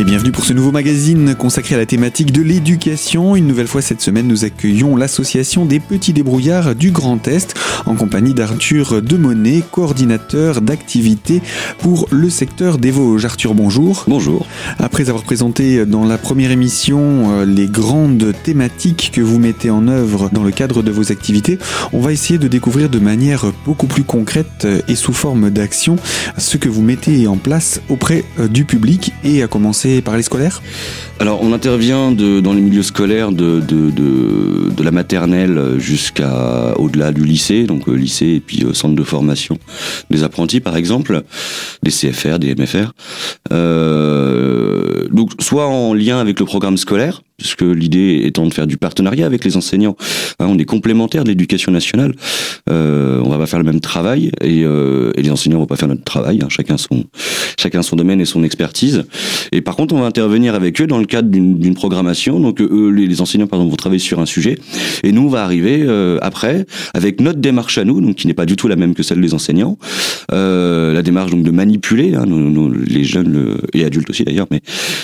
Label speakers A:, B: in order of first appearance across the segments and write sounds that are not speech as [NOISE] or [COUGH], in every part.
A: Et bienvenue pour ce nouveau magazine consacré à la thématique de l'éducation. Une nouvelle fois cette semaine, nous accueillons l'association des petits débrouillards du Grand Est en compagnie d'Arthur Demonet, coordinateur d'activités pour le secteur des Vosges. Arthur, bonjour.
B: Bonjour.
A: Après avoir présenté dans la première émission euh, les grandes thématiques que vous mettez en œuvre dans le cadre de vos activités, on va essayer de découvrir de manière beaucoup plus concrète et sous forme d'action ce que vous mettez en place auprès euh, du public et à commencer par les scolaires
B: Alors, on intervient dans les milieux scolaires de, de, la maternelle jusqu'à au-delà du lycée, donc euh, lycée et puis euh, centre de formation des apprentis, par exemple, des CFR, des MFR. Euh, donc, soit en lien avec le programme scolaire, puisque l'idée étant de faire du partenariat avec les enseignants. Hein, on est complémentaires de l'éducation nationale. Euh, on va pas faire le même travail et, euh, et les enseignants vont pas faire notre travail. Hein, chacun son chacun son domaine et son expertise. Et par contre, on va intervenir avec eux dans le cadre d'une programmation. Donc eux, les, enseignants pardon vont travailler sur un sujet et nous on va arriver euh, après avec notre démarche à nous, donc qui n'est pas du tout la même que celle des enseignants. Euh, la démarche donc de manipuler hein, nous, les jeunes le, et adultes aussi d'ailleurs, mais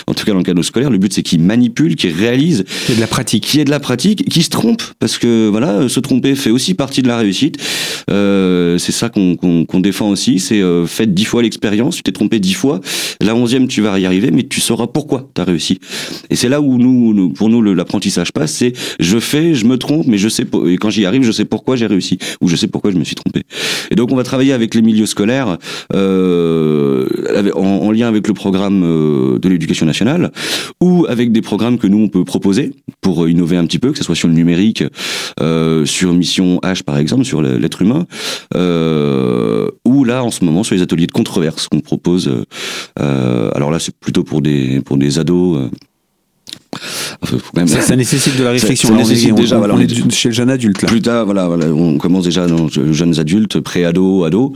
B: en tout cas dans le cadre scolaire, le but c'est qu'ils manipulent, qu'ils réalise.
A: Qui est de la pratique.
B: Qui est de la pratique, qui se trompe, parce que voilà, se tromper fait aussi partie de la réussite. Euh, c'est ça qu'on défend aussi, c'est euh, faites dix fois l'expérience, tu t'es trompé dix fois, la onzième tu vas y arriver, mais tu sauras pourquoi tu as réussi. Et c'est là où nous, pour nous, l'apprentissage passe, c'est je fais, je me trompe, mais je sais, et quand j'y arrive, je sais pourquoi j'ai réussi, ou je sais pourquoi je me suis trompé. Et donc on va travailler avec les milieux scolaires, euh, en, en, lien avec le programme euh, de l'éducation nationale, ou avec des programmes que nous on peut proposer pour innover un petit peu, que ce soit sur le numérique, euh, sur Mission H par exemple, sur l'être humain, euh, ou là en ce moment sur les ateliers de controverse qu'on propose. Euh, alors là c'est plutôt pour des pour des ados
A: ça, nécessite de la [LAUGHS] réflexion.
B: on nécessite déjà,
A: on, est chez le jeune adulte. Là.
B: Plus tard, voilà, voilà, on commence déjà dans jeunes adultes, pré-ados, ados,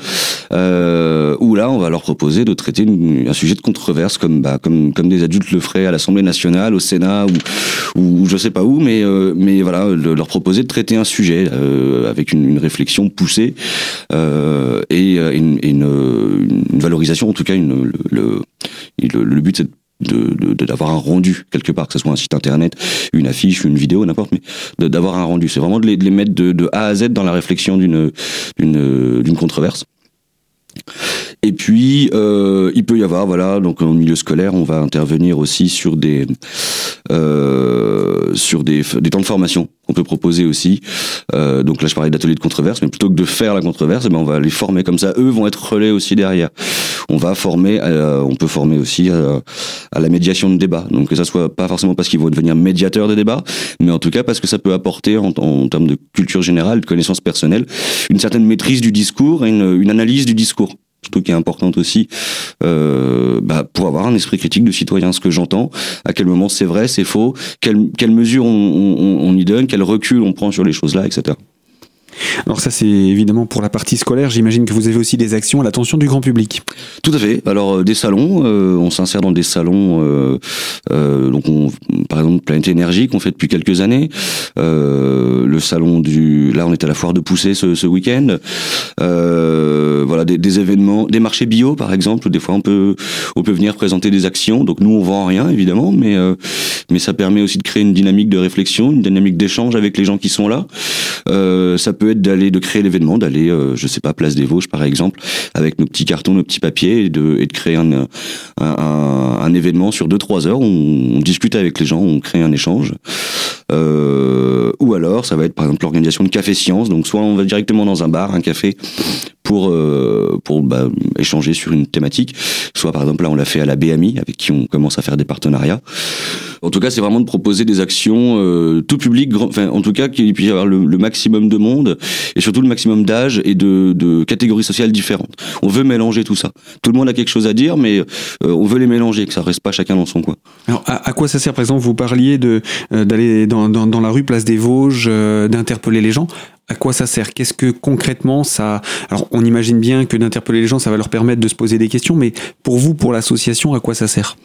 B: euh, où là, on va leur proposer de traiter un sujet de controverse comme, bah, comme, comme des adultes le feraient à l'Assemblée nationale, au Sénat ou, ou je sais pas où, mais, euh, mais voilà, leur proposer de traiter un sujet euh, avec une, une, réflexion poussée et, une, une, une, valorisation, en tout cas, une, le, le, le but c'est de d'avoir un rendu quelque part, que ce soit un site internet, une affiche, une vidéo, n'importe, mais d'avoir un rendu. C'est vraiment de les, de les mettre de, de, A à Z dans la réflexion d'une d'une controverse. Et puis, euh, il peut y avoir, voilà, donc en milieu scolaire, on va intervenir aussi sur des euh, sur des, des temps de formation qu'on peut proposer aussi. Euh, donc là, je parlais d'ateliers de controverse, mais plutôt que de faire la controverse, eh ben, on va les former comme ça. Eux vont être relais aussi derrière. On va former, euh, on peut former aussi euh, à la médiation de débat. Donc que ça soit pas forcément parce qu'ils vont devenir médiateurs de débat, mais en tout cas parce que ça peut apporter en, en termes de culture générale, de connaissances personnelles, une certaine maîtrise du discours et une, une analyse du discours surtout qui est importante aussi, euh, bah, pour avoir un esprit critique de citoyen, ce que j'entends, à quel moment c'est vrai, c'est faux, quelles quelle mesures on, on, on, y donne, quel recul on prend sur les choses-là, etc.
A: Alors ça c'est évidemment pour la partie scolaire, j'imagine que vous avez aussi des actions à l'attention du grand public.
B: Tout à fait. Alors euh, des salons, euh, on s'insère dans des salons, euh, euh, donc on, par exemple Planète Énergie qu'on fait depuis quelques années. Euh, le salon du, là on est à la foire de Poussée ce, ce week-end. voilà des, des, événements, des marchés bio par exemple. Des fois on peut on peut venir présenter des actions. Donc nous on vend rien évidemment, mais mais ça permet aussi de créer une dynamique de réflexion, une dynamique d'échange avec les gens qui sont là. ça peut d'aller de créer l'événement, d'aller, euh, je sais pas, place des Vosges par exemple, avec nos petits cartons, nos petits papiers, et de, créer un, un, événement sur 2-3 heures. Où on, on, discute avec les gens, on crée un échange. Euh, ou alors, ça va être par exemple l'organisation de café science. Donc, soit on va directement dans un bar, un café, pour euh, pour bah, échanger sur une thématique. Soit par exemple là, on l'a fait à la BMI, avec qui on commence à faire des partenariats. En tout cas, c'est vraiment de proposer des actions euh, tout public, enfin en tout cas qu'il puisse y avoir le, maximum de monde et surtout le maximum d'âge et de, catégories sociales différentes. On veut mélanger tout ça. Tout le monde a quelque chose à dire, mais euh, on veut les mélanger, que ça reste pas chacun dans son coin.
A: Alors à, quoi ça sert, par exemple Vous parliez de d'aller dans, dans, la rue, place des Vosges, d'interpeller les gens à quoi ça sert? Qu'est-ce que concrètement ça Alors, on imagine bien que d'interpeller les gens, ça va leur permettre de se poser des questions, mais pour vous, pour l'association, à quoi ça sert?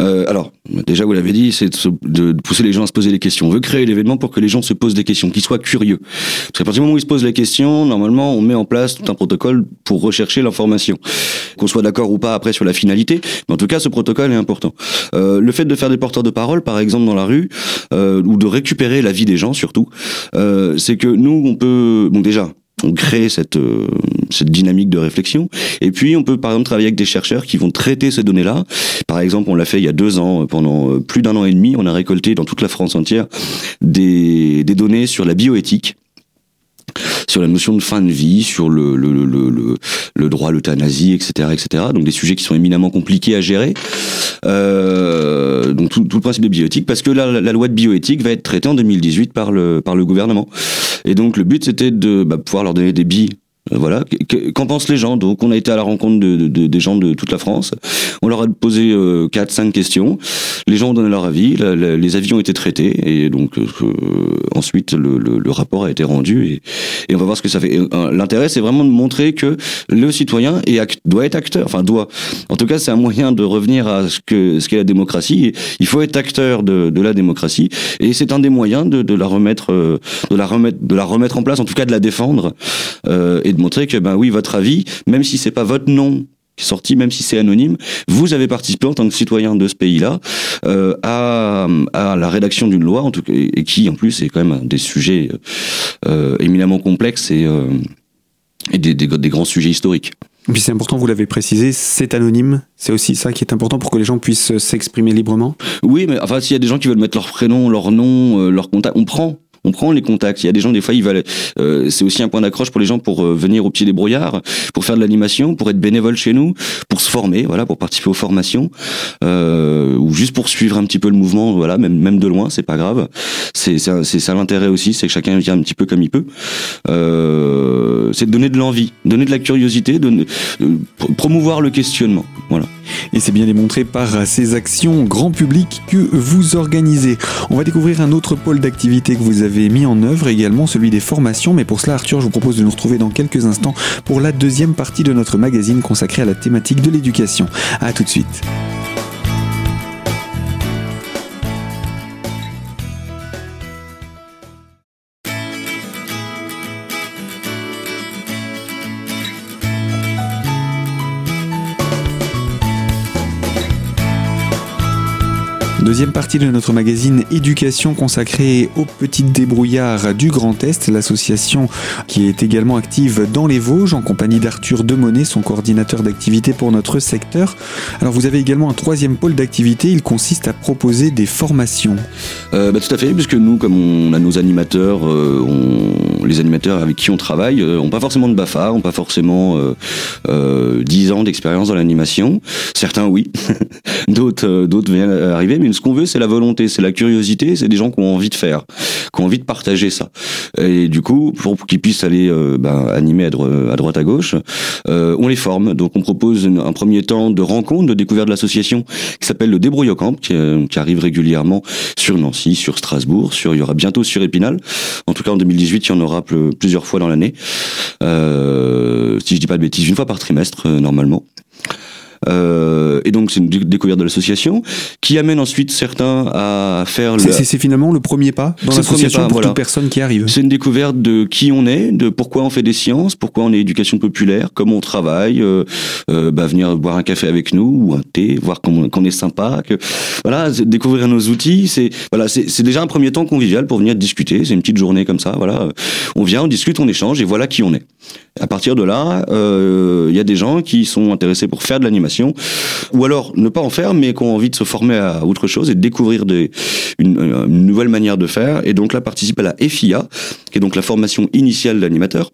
B: Euh, Alors, déjà, vous l'avez dit, c'est de, pousser les gens à se poser des questions. On veut créer l'événement pour que les gens se posent des questions, qu'ils soient curieux. Parce qu'à partir du moment où ils se posent les questions, normalement, on met en place tout un protocole pour rechercher l'information. Qu'on soit d'accord ou pas après sur la finalité, mais en tout cas, ce protocole est important. Euh, le fait de faire des porteurs de parole, par exemple, dans la rue, euh, ou de récupérer la vie des gens, surtout, euh, c'est que nous, on peut, bon déjà, on crée cette euh, cette dynamique de réflexion et puis on peut par exemple travailler avec des chercheurs qui vont traiter ces données-là. Par exemple, on l'a fait il y a deux ans, pendant plus d'un an et demi, on a récolté dans toute la France entière des des données sur la bioéthique sur la notion de fin de vie, sur le, le, le, le, le droit à l'euthanasie, etc., etc. Donc des sujets qui sont éminemment compliqués à gérer. Euh, donc tout, tout, le principe de bioéthique, parce que la, la, loi de bioéthique va être traitée en 2018 par le, par le gouvernement. Et donc le but c'était de bah, pouvoir leur donner des billes voilà, qu'en pensent les gens Donc on a été à la rencontre de, de, des gens de toute la France. On leur a posé euh, quatre, cinq questions. Les gens ont donné leur avis. les avis ont été traités et donc euh, ensuite le, le, le, rapport a été rendu et, et, on va voir ce que ça fait. L'intérêt, c'est vraiment de montrer que le citoyen est, doit être acteur. Enfin, doit. En tout cas, c'est un moyen de revenir à ce que ce qu'est la démocratie. Il faut être acteur de, de la démocratie et c'est un des moyens de, de, la remettre, de la remettre, de la remettre en place. En tout cas, de la défendre euh, de montrer que ben oui, votre avis, même si c'est pas votre nom qui est sorti, même si c'est anonyme, vous avez participé en tant que citoyen de ce pays-là euh, à, à, la rédaction d'une loi, en tout cas, et qui en plus est quand même des sujets euh, éminemment complexes et, euh, et des, des, des, grands sujets historiques.
A: Et puis c'est important, vous l'avez précisé, c'est anonyme. C'est aussi ça qui est important pour que les gens puissent s'exprimer librement.
B: Oui, mais enfin, s'il y a des gens qui veulent mettre leur prénom, leur nom, euh, leur contact, on prend on prend les contacts. Il y a des gens, des fois, ils veulent. Euh, c'est aussi un point d'accroche pour les gens pour euh, venir au pied des brouillards, pour faire de l'animation, pour être bénévole chez nous, pour se former, voilà, pour participer aux formations, euh, ou juste pour suivre un petit peu le mouvement, voilà, même même de loin, c'est pas grave. C'est ça l'intérêt aussi, c'est que chacun vient un petit peu comme il peut. Euh, c'est de donner de l'envie, donner de la curiosité, de, promouvoir le questionnement, voilà.
A: Et c'est bien démontré par ces actions grand public que vous organisez. On va découvrir un autre pôle d'activité que vous avez mis en œuvre également celui des formations. Mais pour cela, Arthur, je vous propose de nous retrouver dans quelques instants pour la deuxième partie de notre magazine consacrée à la thématique de l'éducation. À tout de suite. Deuxième partie de notre magazine Éducation consacrée aux petites débrouillards du Grand Est, l'association qui est également active dans les Vosges en compagnie d'Arthur Demonet, son coordinateur d'activité pour notre secteur. Alors vous avez également un troisième pôle d'activité, il consiste à proposer des formations.
B: Euh, bah, tout à fait, puisque nous, comme on a nos animateurs, euh, les animateurs avec qui on travaille, euh, ont pas forcément de BAFA, ont pas forcément euh, euh, 10 ans d'expérience dans l'animation. Certains oui, [LAUGHS] d'autres d'autres viennent arriver, mais ce qu'on veut, c'est la volonté, c'est la curiosité, c'est des gens qui ont envie de faire, qui ont envie de partager ça. Et du coup, pour qu'ils puissent aller euh, ben, animer à, droite à gauche, euh, on les forme. Donc on propose un premier temps de rencontre, de découverte de l'association qui s'appelle le Débrouillocamp, qui, euh, qui arrive régulièrement sur Nancy, sur Strasbourg, sur il y aura bientôt sur Épinal. En tout cas en 2018, il y en aura plusieurs fois dans l'année. Euh, si je dis pas de bêtises, une fois par trimestre normalement. Euh, et donc c'est une découverte de l'association qui amène ensuite certains à faire.
A: C'est finalement le premier pas dans l'association pour toute personne qui arrive.
B: C'est une découverte de qui on est, de pourquoi on fait des sciences, pourquoi on est éducation populaire, comment on travaille, euh, euh, bah, venir boire un café avec nous ou un thé, voir qu'on est sympa, que voilà, découvrir nos outils. C'est voilà, c'est déjà un premier temps convivial pour venir discuter. C'est une petite journée comme ça. Voilà, on vient, on discute, on échange et voilà qui on est. À partir de là, il euh, y a des gens qui sont intéressés pour faire de l'animation, ou alors ne pas en faire, mais qui ont envie de se former à autre chose et de découvrir une, une nouvelle manière de faire. Et donc là, participe à la FIA, qui est donc la formation initiale d'animateur.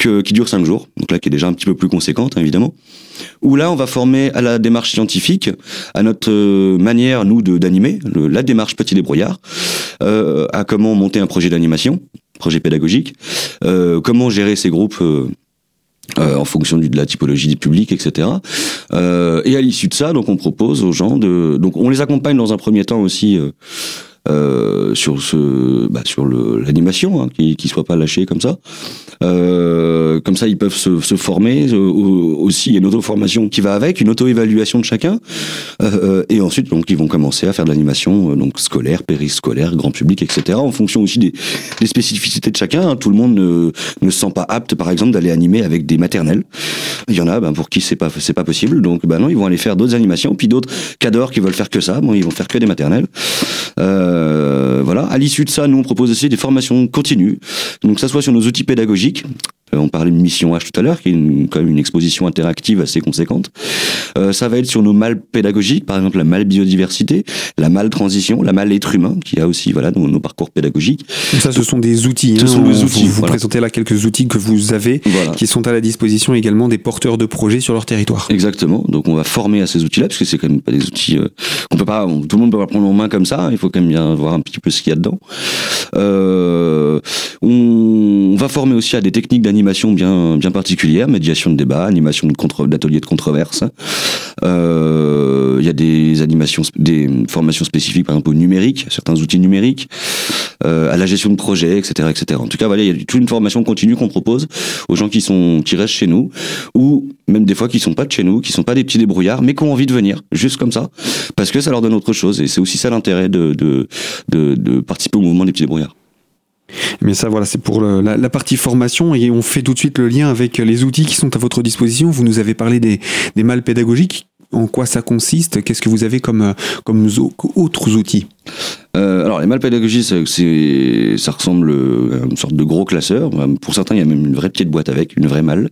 B: Qui dure cinq jours, donc là qui est déjà un petit peu plus conséquente hein, évidemment. Où là on va former à la démarche scientifique, à notre euh, manière nous d'animer, la démarche petit débrouillard, euh, à comment monter un projet d'animation, projet pédagogique, euh, comment gérer ces groupes euh, euh, en fonction de la typologie du public, etc. Euh, et à l'issue de ça, donc on propose aux gens de, donc on les accompagne dans un premier temps aussi euh, sur ce, bah, sur l'animation, hein, qui, qui soit pas lâché comme ça. Euh, comme ça, ils peuvent se, se former. Euh, aussi, il y a une auto-formation qui va avec, une auto-évaluation de chacun. Euh, et ensuite, donc, ils vont commencer à faire de l'animation, donc scolaire, périscolaire, grand public, etc. En fonction aussi des, des spécificités de chacun. Hein. Tout le monde ne, ne se sent pas apte, par exemple, d'aller animer avec des maternelles. Il y en a, ben, pour qui c'est pas c'est pas possible. Donc, ben non, ils vont aller faire d'autres animations. Puis d'autres cadors qui veulent faire que ça, bon, ils vont faire que des maternelles. Euh, voilà. À l'issue de ça, nous on propose aussi des formations continues. Donc, ça soit sur nos outils pédagogiques, euh, on parlait de Mission H tout à l'heure, qui est une, quand même une exposition interactive assez conséquente. Euh, ça va être sur nos mal pédagogiques, par exemple la mal biodiversité, la mal transition, la mal être humain, qui a aussi voilà nos, nos parcours pédagogiques.
A: Donc ça, ce sont des outils.
B: Ce
A: hein.
B: sont des outils,
A: Vous,
B: voilà.
A: présentez là quelques outils que vous avez,
B: Voilà.
A: qui sont à la disposition également des porteurs de projets sur leur territoire.
B: Exactement. Donc on va former à ces outils-là parce que c'est quand même pas des outils euh, qu'on peut pas, on- tout le monde peut pas prendre en main comme ça. Il faut quand même bien voir un petit peu ce qu'il y a dedans. Euh, on va former aussi à des techniques d'animation bien bien particulières, médiation de débat, animation de contre, d'ateliers de controverse. Euh, Il y a des animations, des formations spécifiques par exemple au numérique, certains outils numériques, euh, à la gestion de projets, etc., etc. En tout cas, voilà, il y a toute une formation continue qu'on propose aux gens qui sont qui restent chez nous ou même des fois qui sont pas de chez nous, qui sont pas des petits débrouillards, mais qui ont envie de venir, juste comme ça, parce que ça leur donne autre chose. Et c'est aussi ça l'intérêt de, de, de participer au mouvement des petits débrouillards.
A: Mais ça, voilà, c'est pour la, partie formation et on fait tout de suite le lien avec les outils qui sont à votre disposition. Vous nous avez parlé des, des mâles pédagogiques. En quoi ça consiste? Qu'est-ce que vous avez comme, euh, autres outils?
B: Euh, alors les mal pédagogiques, c'est- c'est, ça ressemble à une sorte de gros classeur. Pour certains, il y a même une vraie petite boîte avec, une vraie malle,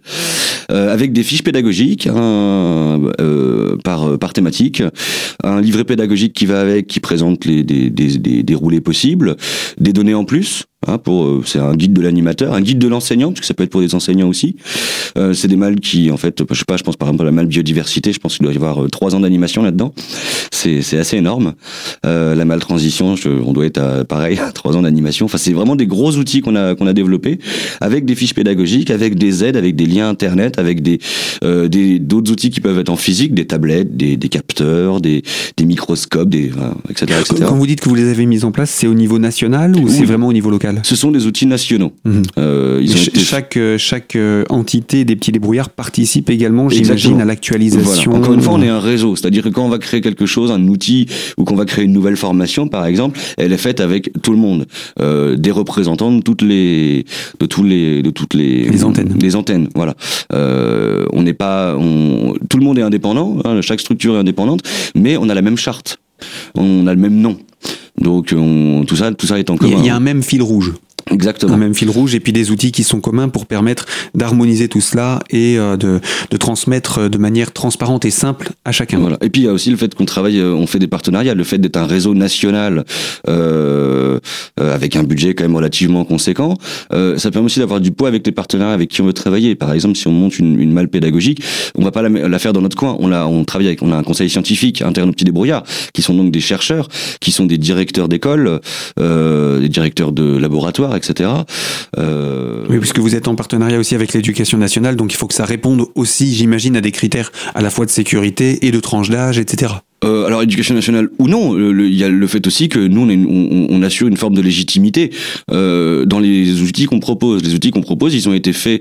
B: euh, avec des fiches pédagogiques euh, par par thématique, un livret pédagogique qui va avec, qui présente les des des, des, des roulés possibles, des données en plus. Hein, pour euh, c'est un guide de l'animateur, un guide de l'enseignant parce que ça peut être pour des enseignants aussi. Euh, c'est des mâles qui en fait, je sais pas, je pense par exemple à la malle biodiversité, je pense qu'il doit y avoir euh, trois ans d'animation là-dedans. C'est c'est assez énorme. Euh, la mal transition, je- on doit être à, pareil à trois ans d'animation. Enfin, c'est vraiment des gros outils qu'on a qu'on a développés avec des fiches pédagogiques, avec des aides, avec des liens internet, avec des euh, des d'autres outils qui peuvent être en physique, des tablettes, des, des capteurs, des des microscopes, des enfin, etc. etc.
A: Quand vous dites que vous les avez mis en place, c'est au niveau national ou
B: Oui.
A: c'est vraiment au niveau local?
B: Ce sont des outils nationaux.
A: Mhm.
B: Euh, ils ont
A: Ch-
B: été
A: Chaque, euh, chaque euh, entité des petits débrouillards participe également, j'imagine, à l'actualisation.
B: Voilà. Encore une fois, on est un réseau. C'est-à-dire que quand on va créer quelque chose, un outil, ou qu'on va créer une nouvelle formation, par exemple, elle est faite avec tout le monde, euh, des représentants de toutes les, de tous les, de toutes les,
A: Les antennes.
B: Les antennes, voilà. Euh, on n'est pas, on, tout le monde est indépendant. hein, chaque structure est indépendante, mais on a la même charte. On a le même nom. Donc on, tout ça, tout ça est en commun.
A: il y a un même fil rouge.
B: Exactement.
A: un même fil rouge et puis des outils qui sont communs pour permettre d'harmoniser tout cela et euh, de, de transmettre euh, de manière transparente et simple à chacun.
B: Voilà. Et puis il y a aussi le fait qu'on travaille, euh, on fait des partenariats, le fait d'être un réseau national euh, euh, avec un budget quand même relativement conséquent, euh, ça permet aussi d'avoir du poids avec les partenaires avec qui on veut travailler. Par exemple, si on monte une, une malle pédagogique, on va pas la, la faire dans notre coin. On, la, on travaille avec, on a un conseil scientifique interne aux petits débrouillards, qui sont donc des chercheurs, qui sont des directeurs d'école, euh, des directeurs de laboratoire, etc. Euh,
A: Oui, puisque vous êtes en partenariat aussi avec l'éducation nationale, donc il faut que ça réponde aussi, j'imagine, à des critères à la fois de sécurité et de tranche d'âge, etc.
B: Euh, alors éducation nationale ou non, il y a le fait aussi que nous on, est une- on, on assure une forme de légitimité euh, dans les outils qu'on propose. Les outils qu'on propose, ils ont été faits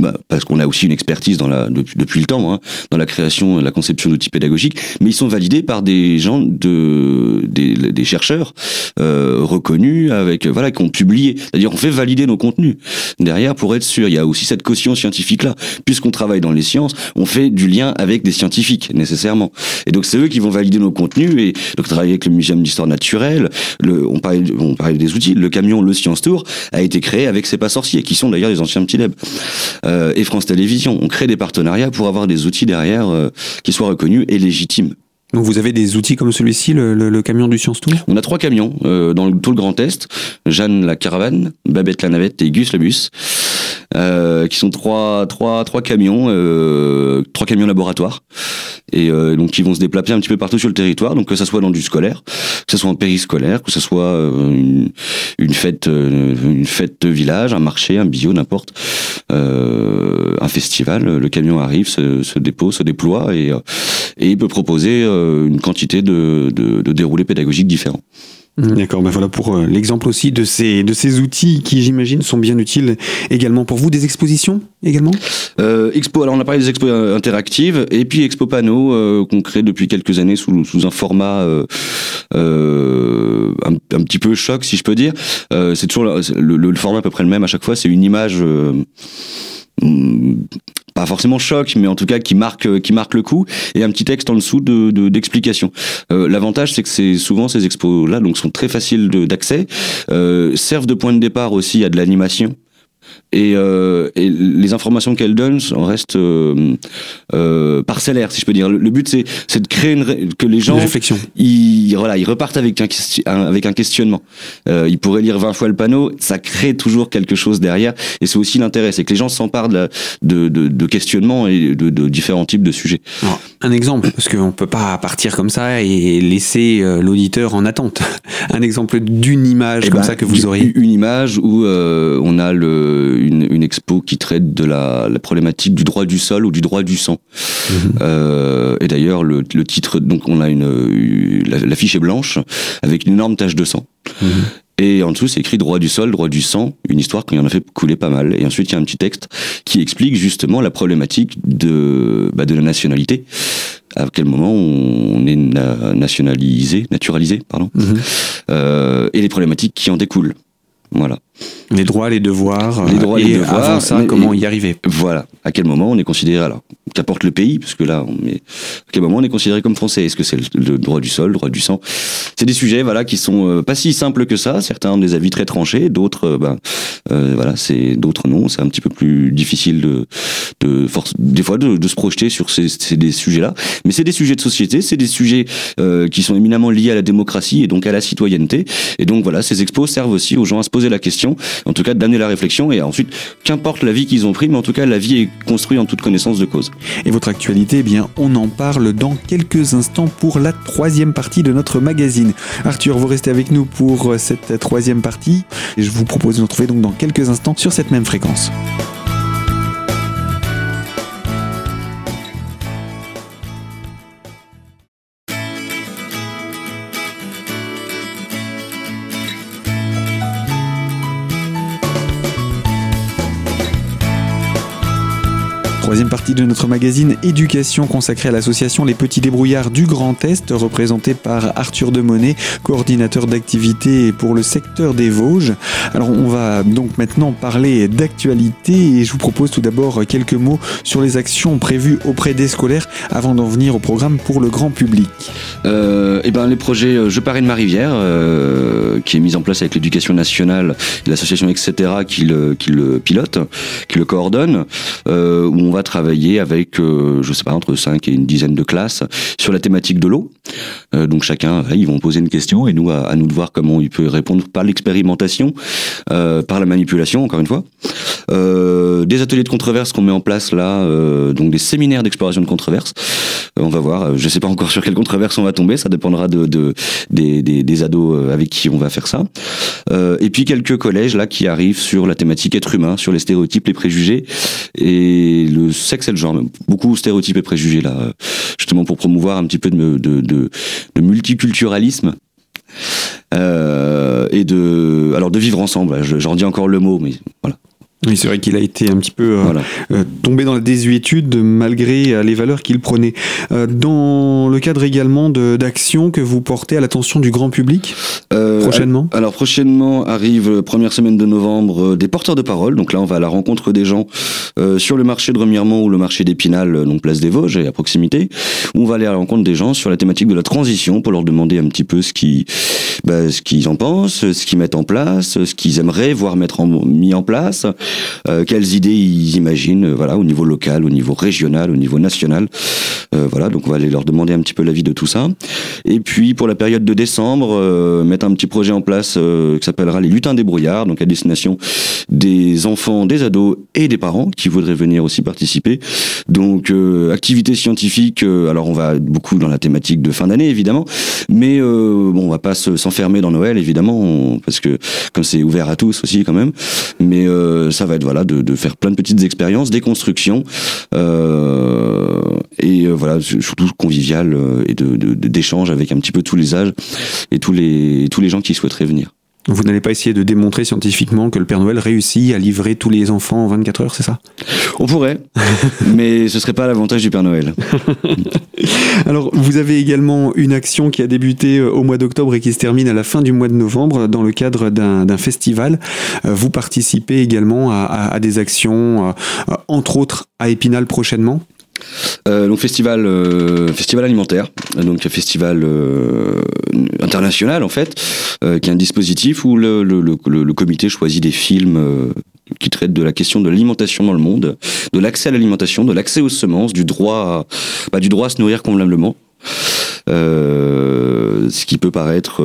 B: bah, parce qu'on a aussi une expertise dans la depuis, depuis le temps hein, dans la création, et la conception d'outils pédagogiques, mais ils sont validés par des gens de des, des chercheurs euh, reconnus avec voilà qui ont publié. C'est-à-dire on fait valider nos contenus derrière pour être sûr. Il y a aussi cette caution scientifique là, puisqu'on travaille dans les sciences, on fait du lien avec des scientifiques nécessairement. Et donc c'est eux qui vont valider nos contenus et donc travailler avec le Muséum d'histoire naturelle. Le, on parlait on parlait des outils. Le camion Le Science Tour a été créé avec ces pas sorciers qui sont d'ailleurs des anciens petits leb euh, et France Télévisions. On crée des partenariats pour avoir des outils derrière euh, qui soient reconnus et légitimes.
A: Donc vous avez des outils comme celui-ci, le, le- le camion du Science Tour?
B: On a trois camions euh, dans le- tout le Grand Est. Jeanne la caravane, Babette la navette et Gus le bus. Euh, qui sont trois, trois, trois camions, euh, trois camions laboratoires, et euh, donc qui vont se déplacer un petit peu partout sur le territoire, donc que ça soit dans du scolaire, que ce soit en périscolaire, que ce soit euh, une, une fête, euh, une fête de village, un marché, un bio, n'importe, un festival. Le camion arrive, se, se dépose, se déploie et, euh, et il peut proposer euh, une quantité de déroulés pédagogiques différents.
A: Mmh, d'accord, ben voilà pour euh, l'exemple aussi de ces, de ces outils qui, j'imagine, sont bien utiles également pour vous. Des expositions également?
B: Euh, Expo, alors on a parlé des expos euh, interactives et puis Expo Panneau qu'on crée depuis quelques années sous, sous un format un, un, petit peu choc, si je peux dire. c'est toujours le, le, format à peu près le même à chaque fois, c'est une image pas forcément choc, mais en tout cas qui marque qui marque le coup, et un petit texte en dessous de d'explication. Euh, L'avantage, c'est que c'est souvent ces expos là, donc sont très faciles d'accès, euh, servent de point de départ aussi à de l'animation. Et, euh, et, les informations qu'elle donne restent euh, euh, parcellaires, si je peux dire. Le, but, c'est, de créer une que les gens,
A: une réflexion.
B: Ils, voilà, ils repartent avec un, avec un questionnement. Euh, ils pourraient lire 20 fois le panneau, ça crée toujours quelque chose derrière, et c'est aussi l'intérêt, c'est que les gens s'emparent de, de, de, de questionnements et de, de, différents types de sujets.
A: Alors, un exemple, parce qu'on peut pas partir comme ça et laisser l'auditeur en attente. [LAUGHS] un exemple d'une image et eh comme ben, ça que vous auriez.
B: Une image où on a le une, une, expo qui traite de la, la, problématique du droit du sol ou du droit du sang. Mhm. Euh, et d'ailleurs, le, le, titre, donc on a une, l'affiche la est blanche avec une énorme tache de sang. Mhm. Et en dessous, c'est écrit droit du sol, droit du sang, une histoire qui en a fait couler pas mal. Et ensuite, il y a un petit texte qui explique justement la problématique de, bah, de la nationalité. À quel moment on est nationalisé, naturalisé, pardon, mhm. euh, et les problématiques qui en découlent. Voilà.
A: Les droits, les devoirs. Les droits, et les devoirs. Avant ça, comment y arriver?
B: Voilà. À quel moment on est considéré alors qu'apporte le pays, parce que là, on est, à quel moment on est considéré comme français? Est-ce que c'est le, droit du sol, le droit du sang? C'est des sujets, voilà, qui sont euh, pas si simples que ça. Certains ont des avis très tranchés, d'autres, euh, ben, euh, voilà, c'est d'autres non. C'est un petit peu plus difficile de, de force, des fois, de, de se projeter sur ces, ces des sujets-là. Mais c'est des sujets de société, c'est des sujets euh, qui sont éminemment liés à la démocratie et donc à la citoyenneté. Et donc voilà, ces expos servent aussi aux gens à se poser la question, en tout cas d'amener la réflexion et ensuite, qu'importe la vie qu'ils ont pris, mais en tout cas la vie est construite en toute connaissance de cause.
A: Et votre actualité, eh bien, on en parle dans quelques instants pour la troisième partie de notre magazine. Arthur, vous restez avec nous pour cette troisième partie et je vous propose de nous retrouver donc dans quelques instants sur cette même fréquence. Troisième partie de notre magazine Éducation consacrée à l'association Les Petits Débrouillards du Grand Est, représentée par Arthur Demonet, coordinateur d'activité pour le secteur des Vosges. Alors on va donc maintenant parler d'actualité et je vous propose tout d'abord quelques mots sur les actions prévues auprès des scolaires avant d'en venir au programme pour le grand public.
B: Euh, et eh ben les projets euh, Je parraine ma rivière, euh, qui est mis en place avec l'éducation nationale, l'association etc. qui le, qui le pilote, qui le coordonne, euh, où on va travailler avec, euh, je sais pas, entre 5 et une dizaine de classes sur la thématique de l'eau. Euh, donc chacun, ils vont poser une question et nous, à, nous de voir comment il peut répondre par l'expérimentation, euh, par la manipulation, encore une fois. des ateliers de controverse qu'on met en place là, donc des séminaires d'exploration de controverse. on va voir, je sais pas encore sur quelle controverse on va tomber, ça dépendra de des, des, des, ados avec qui on va faire ça. et puis quelques collèges là qui arrivent sur la thématique être humain, sur les stéréotypes, les préjugés et le sexe et le genre. Beaucoup stéréotypes et préjugés là, justement pour promouvoir un petit peu de multiculturalisme. Euh, et de alors de vivre ensemble j'en dis encore le mot mais voilà
A: oui, c'est vrai qu'il a été un petit peu euh, euh, tombé dans la désuétude malgré euh, les valeurs qu'il prenait. dans le cadre également d'actions que vous portez à l'attention du grand public prochainement
B: Alors prochainement arrive première semaine de novembre des porteurs de parole. Donc là, on va à la rencontre des gens sur le marché de Remiremont ou le marché d'Épinal, donc place des Vosges et à proximité. Où on va aller à la rencontre des gens sur la thématique de la transition pour leur demander un petit peu ce qui, bah, ce qu'ils en pensent, ce qu'ils mettent en place, ce qu'ils aimeraient voir mettre en, mis en place. Euh, quelles idées ils imaginent, euh, voilà, au niveau local, au niveau régional, au niveau national. Euh, voilà, donc on va aller leur demander un petit peu l'avis de tout ça. Et puis pour la période de décembre, mettre un petit projet en place qui s'appellera les lutins des brouillards, donc à destination des enfants, des ados et des parents qui voudraient venir aussi participer. Donc euh, activité scientifique, euh, alors on va beaucoup dans la thématique de fin d'année évidemment, mais euh, bon on va pas s'enfermer dans Noël évidemment parce que comme c'est ouvert à tous aussi quand même, mais euh, ça va être voilà de, de, faire plein de petites expériences, des constructions et voilà surtout convivial et de d'échange avec un petit peu tous les âges et tous les tous les gens qui souhaiteraient venir.
A: Vous n'allez pas essayer de démontrer scientifiquement que le Père Noël réussit à livrer tous les enfants en 24 heures, c'est ça?
B: On pourrait, [LAUGHS] mais ce serait pas l'avantage du Père Noël. [LAUGHS]
A: Alors, vous avez également une action qui a débuté euh, au mois d'octobre et qui se termine à la fin du mois de novembre dans le cadre d'un festival. Euh, vous participez également à, à des actions, euh, entre autres à Épinal prochainement?
B: Euh, donc festival euh, festival alimentaire donc festival euh, international en fait qui est un dispositif où le, comité choisit des films qui traitent de la question de l'alimentation dans le monde de l'accès à l'alimentation de l'accès aux semences du droit à, bah, du droit à se nourrir convenablement. Ce qui peut paraître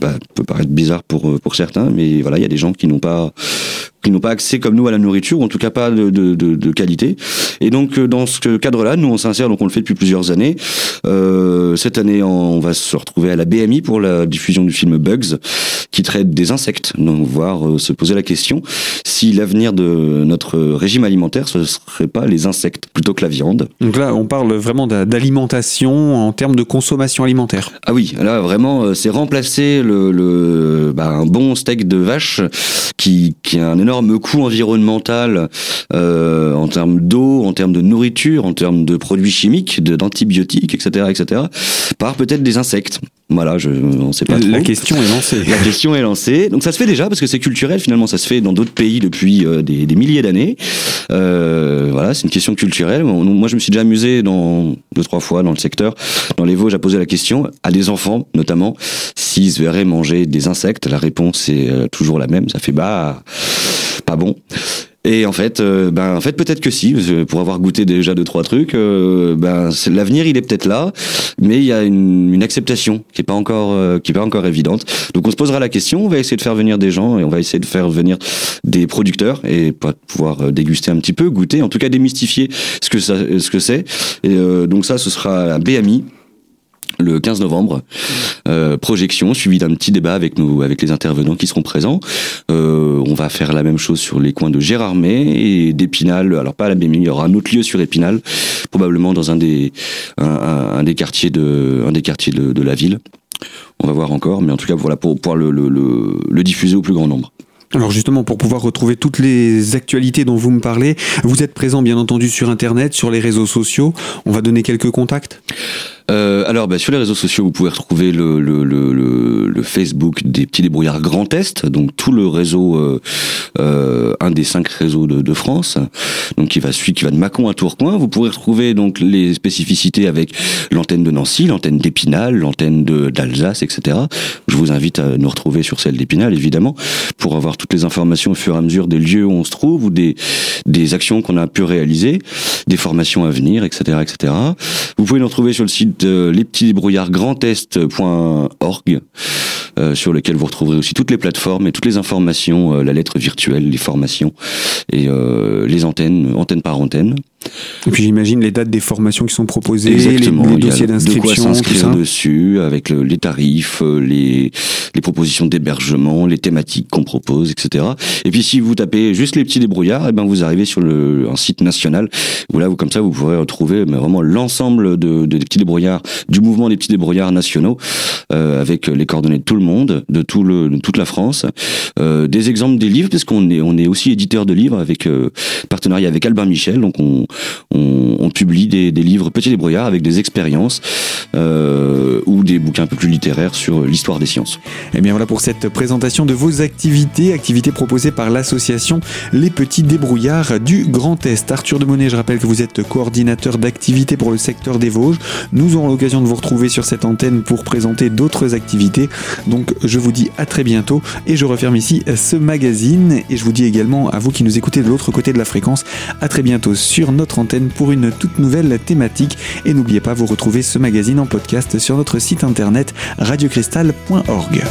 B: bah, peut paraître bizarre pour pour certains mais voilà il y a des gens qui n'ont pas qui n'ont pas accès comme nous à la nourriture, ou en tout cas pas de, de, de, qualité. Et donc euh, dans ce cadre-là, nous on s'insère, donc on le fait depuis plusieurs années. Euh, cette année, on va se retrouver à la BMI pour la diffusion du film Bugs, qui traite des insectes. Donc voir euh, se poser la question si l'avenir de notre régime alimentaire ce serait pas les insectes plutôt que la viande.
A: Donc là, on parle vraiment d'alimentation en termes de consommation alimentaire.
B: Ah oui, là vraiment, euh, c'est remplacer le, le bah, un bon steak de vache qui, qui a un énorme énorme coût environnemental euh, en termes d'eau, en termes de nourriture, en termes de produits chimiques, d'antibiotiques, etc., etc., par peut-être des insectes. Voilà, je, on sait pas trop.
A: La question est lancée.
B: La question est lancée. Donc ça se fait déjà parce que c'est culturel. Finalement, ça se fait dans d'autres pays depuis euh, des, des, milliers d'années. Euh, voilà, c'est une question culturelle. Moi, je me suis déjà amusé dans deux trois fois dans le secteur, dans les Vosges, à poser la question à des enfants, notamment, s'ils se verraient manger des insectes. La réponse est toujours la même. Ça fait bah pas bon. Et en fait, euh, ben en fait peut-être que si, pour avoir goûté déjà deux trois trucs, euh, ben l'avenir il est peut-être là, mais il y a une, une acceptation qui est pas encore euh, qui est pas encore évidente. Donc on se posera la question, on va essayer de faire venir des gens et on va essayer de faire venir des producteurs et pouvoir déguster un petit peu, goûter, en tout cas démystifier ce que ça ce que c'est. Et donc ça ce sera un BMI le 15 novembre. Euh, projection suivie d'un petit débat avec nous, avec les intervenants qui seront présents. Euh, on va faire la même chose sur les coins de Gérardmer et d'Épinal. Alors pas à la BMI, il y aura un autre lieu sur Épinal, probablement dans un des un, des quartiers de un des quartiers de, la ville. On va voir encore, mais en tout cas voilà pour pouvoir le, le, le diffuser au plus grand nombre.
A: Alors justement, pour pouvoir retrouver toutes les actualités dont vous me parlez, vous êtes présent bien entendu sur Internet, sur les réseaux sociaux. On va donner quelques contacts?
B: Euh, alors, bah, sur les réseaux sociaux, vous pouvez retrouver le, le, le, le Facebook des petits débrouillards Grand Est, donc tout le réseau, euh, euh, un des cinq réseaux de, de, France, donc qui va suivre, qui va de Mâcon à Tourcoing. Vous pourrez retrouver donc les spécificités avec l'antenne de Nancy, l'antenne d'Épinal, l'antenne d'Alsace, etc. Je vous invite à nous retrouver sur celle d'Épinal, évidemment, pour avoir toutes les informations au fur et à mesure des lieux où on se trouve ou des, des actions qu'on a pu réaliser, des formations à venir, etc., etc. Vous pouvez nous retrouver sur le site de lespetitsdébrouillardsgrandest.org euh, sur lequel vous retrouverez aussi toutes les plateformes et toutes les informations, euh, la lettre virtuelle, les formations et euh, les antennes, antenne par antenne.
A: Et puis j'imagine les dates des formations qui sont proposées,
B: Exactement.
A: les, les dossiers d'inscription,
B: de s'inscrire dessus, avec le, les tarifs, euh, les, les propositions d'hébergement, les thématiques qu'on propose, etc. Et puis si vous tapez juste les petits débrouillards, et eh ben vous arrivez sur le, un site national où là, vous, comme ça, vous pourrez retrouver mais vraiment l'ensemble de, de, des petits débrouillards, du mouvement des petits débrouillards nationaux, euh, avec les coordonnées de tout le monde, de, tout le, de toute la France, euh, des exemples des livres, parce qu'on est, on est aussi éditeur de livres avec euh, partenariat avec Albin Michel, donc on on, publie des, livres petits débrouillards avec des expériences euh, ou des bouquins un peu plus littéraires sur l'histoire des sciences.
A: Et bien voilà pour cette présentation de vos activités, activités proposées par l'association Les Petits Débrouillards du Grand Est. Arthur de Monet, je rappelle que vous êtes coordinateur d'activités pour le secteur des Vosges. Nous aurons l'occasion de vous retrouver sur cette antenne pour présenter d'autres activités. Donc je vous dis à très bientôt et je referme ici ce magazine et je vous dis également à vous qui nous écoutez de l'autre côté de la fréquence à très bientôt sur notre antenne pour une toute nouvelle thématique. Et n'oubliez pas, vous retrouvez ce magazine en podcast sur notre site internet radiocristal.org.